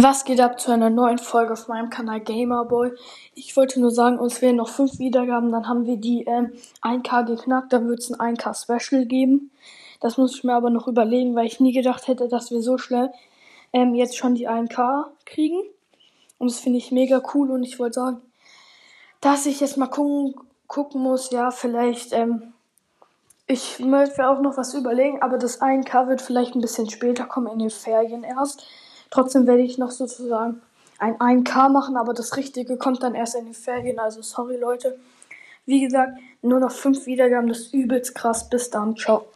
Was geht ab zu einer neuen Folge auf meinem Kanal Gamerboy? Ich wollte nur sagen, uns fehlen noch 5 Wiedergaben, dann haben wir die ähm, 1K geknackt, dann wird es ein 1K Special geben. Das muss ich mir aber noch überlegen, weil ich nie gedacht hätte, dass wir so schnell ähm, jetzt schon die 1K kriegen. Und das finde ich mega cool und ich wollte sagen, dass ich jetzt mal gucken, gucken muss, ja, vielleicht, ähm, ich möchte mir auch noch was überlegen, aber das 1K wird vielleicht ein bisschen später kommen, in den Ferien erst. Trotzdem werde ich noch sozusagen ein 1K machen, aber das Richtige kommt dann erst in den Ferien. Also sorry Leute. Wie gesagt, nur noch 5 Wiedergaben, das ist übelst krass. Bis dann, ciao.